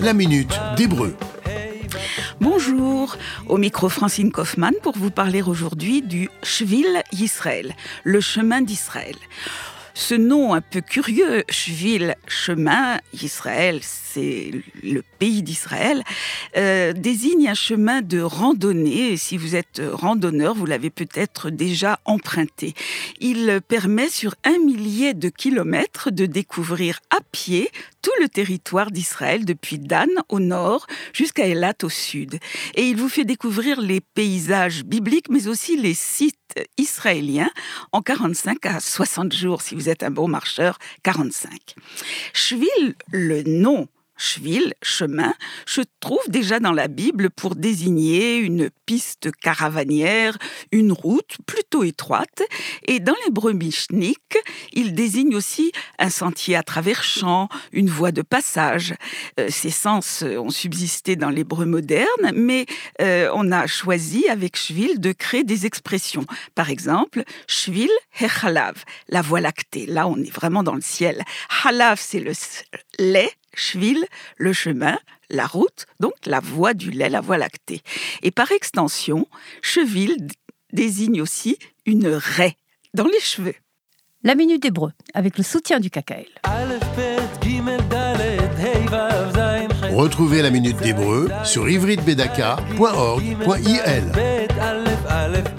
La minute d'hébreu. Bonjour, au micro Francine Kaufmann pour vous parler aujourd'hui du Shvil Yisrael, le chemin d'Israël. Ce nom un peu curieux, Shvil, chemin, Israël, c'est le pays d'Israël, euh, désigne un chemin de randonnée. Si vous êtes randonneur, vous l'avez peut-être déjà emprunté. Il permet sur un millier de kilomètres de découvrir à pied tout le territoire d'Israël, depuis Dan au nord jusqu'à Elat au sud. Et il vous fait découvrir les paysages bibliques, mais aussi les sites israéliens en 45 à 60 jours, si vous êtes un bon marcheur, 45. Shvil, le nom Cheville, chemin, se trouve déjà dans la Bible pour désigner une piste caravanière, une route plutôt étroite. Et dans l'hébreu mishnik, il désigne aussi un sentier à travers champs, une voie de passage. Euh, ces sens ont subsisté dans l'hébreu moderne, mais euh, on a choisi avec Shvil de créer des expressions. Par exemple, Shvil hechalav, la voie lactée. Là, on est vraiment dans le ciel. Halav, c'est le lait Schwil, le chemin, la route, donc la voie du lait, la voie lactée. Et par extension, cheville désigne aussi une raie dans les cheveux. La Minute Hébreu, avec le soutien du KKL. Retrouvez la Minute d'Hébreu sur ivritbedaka.org.il.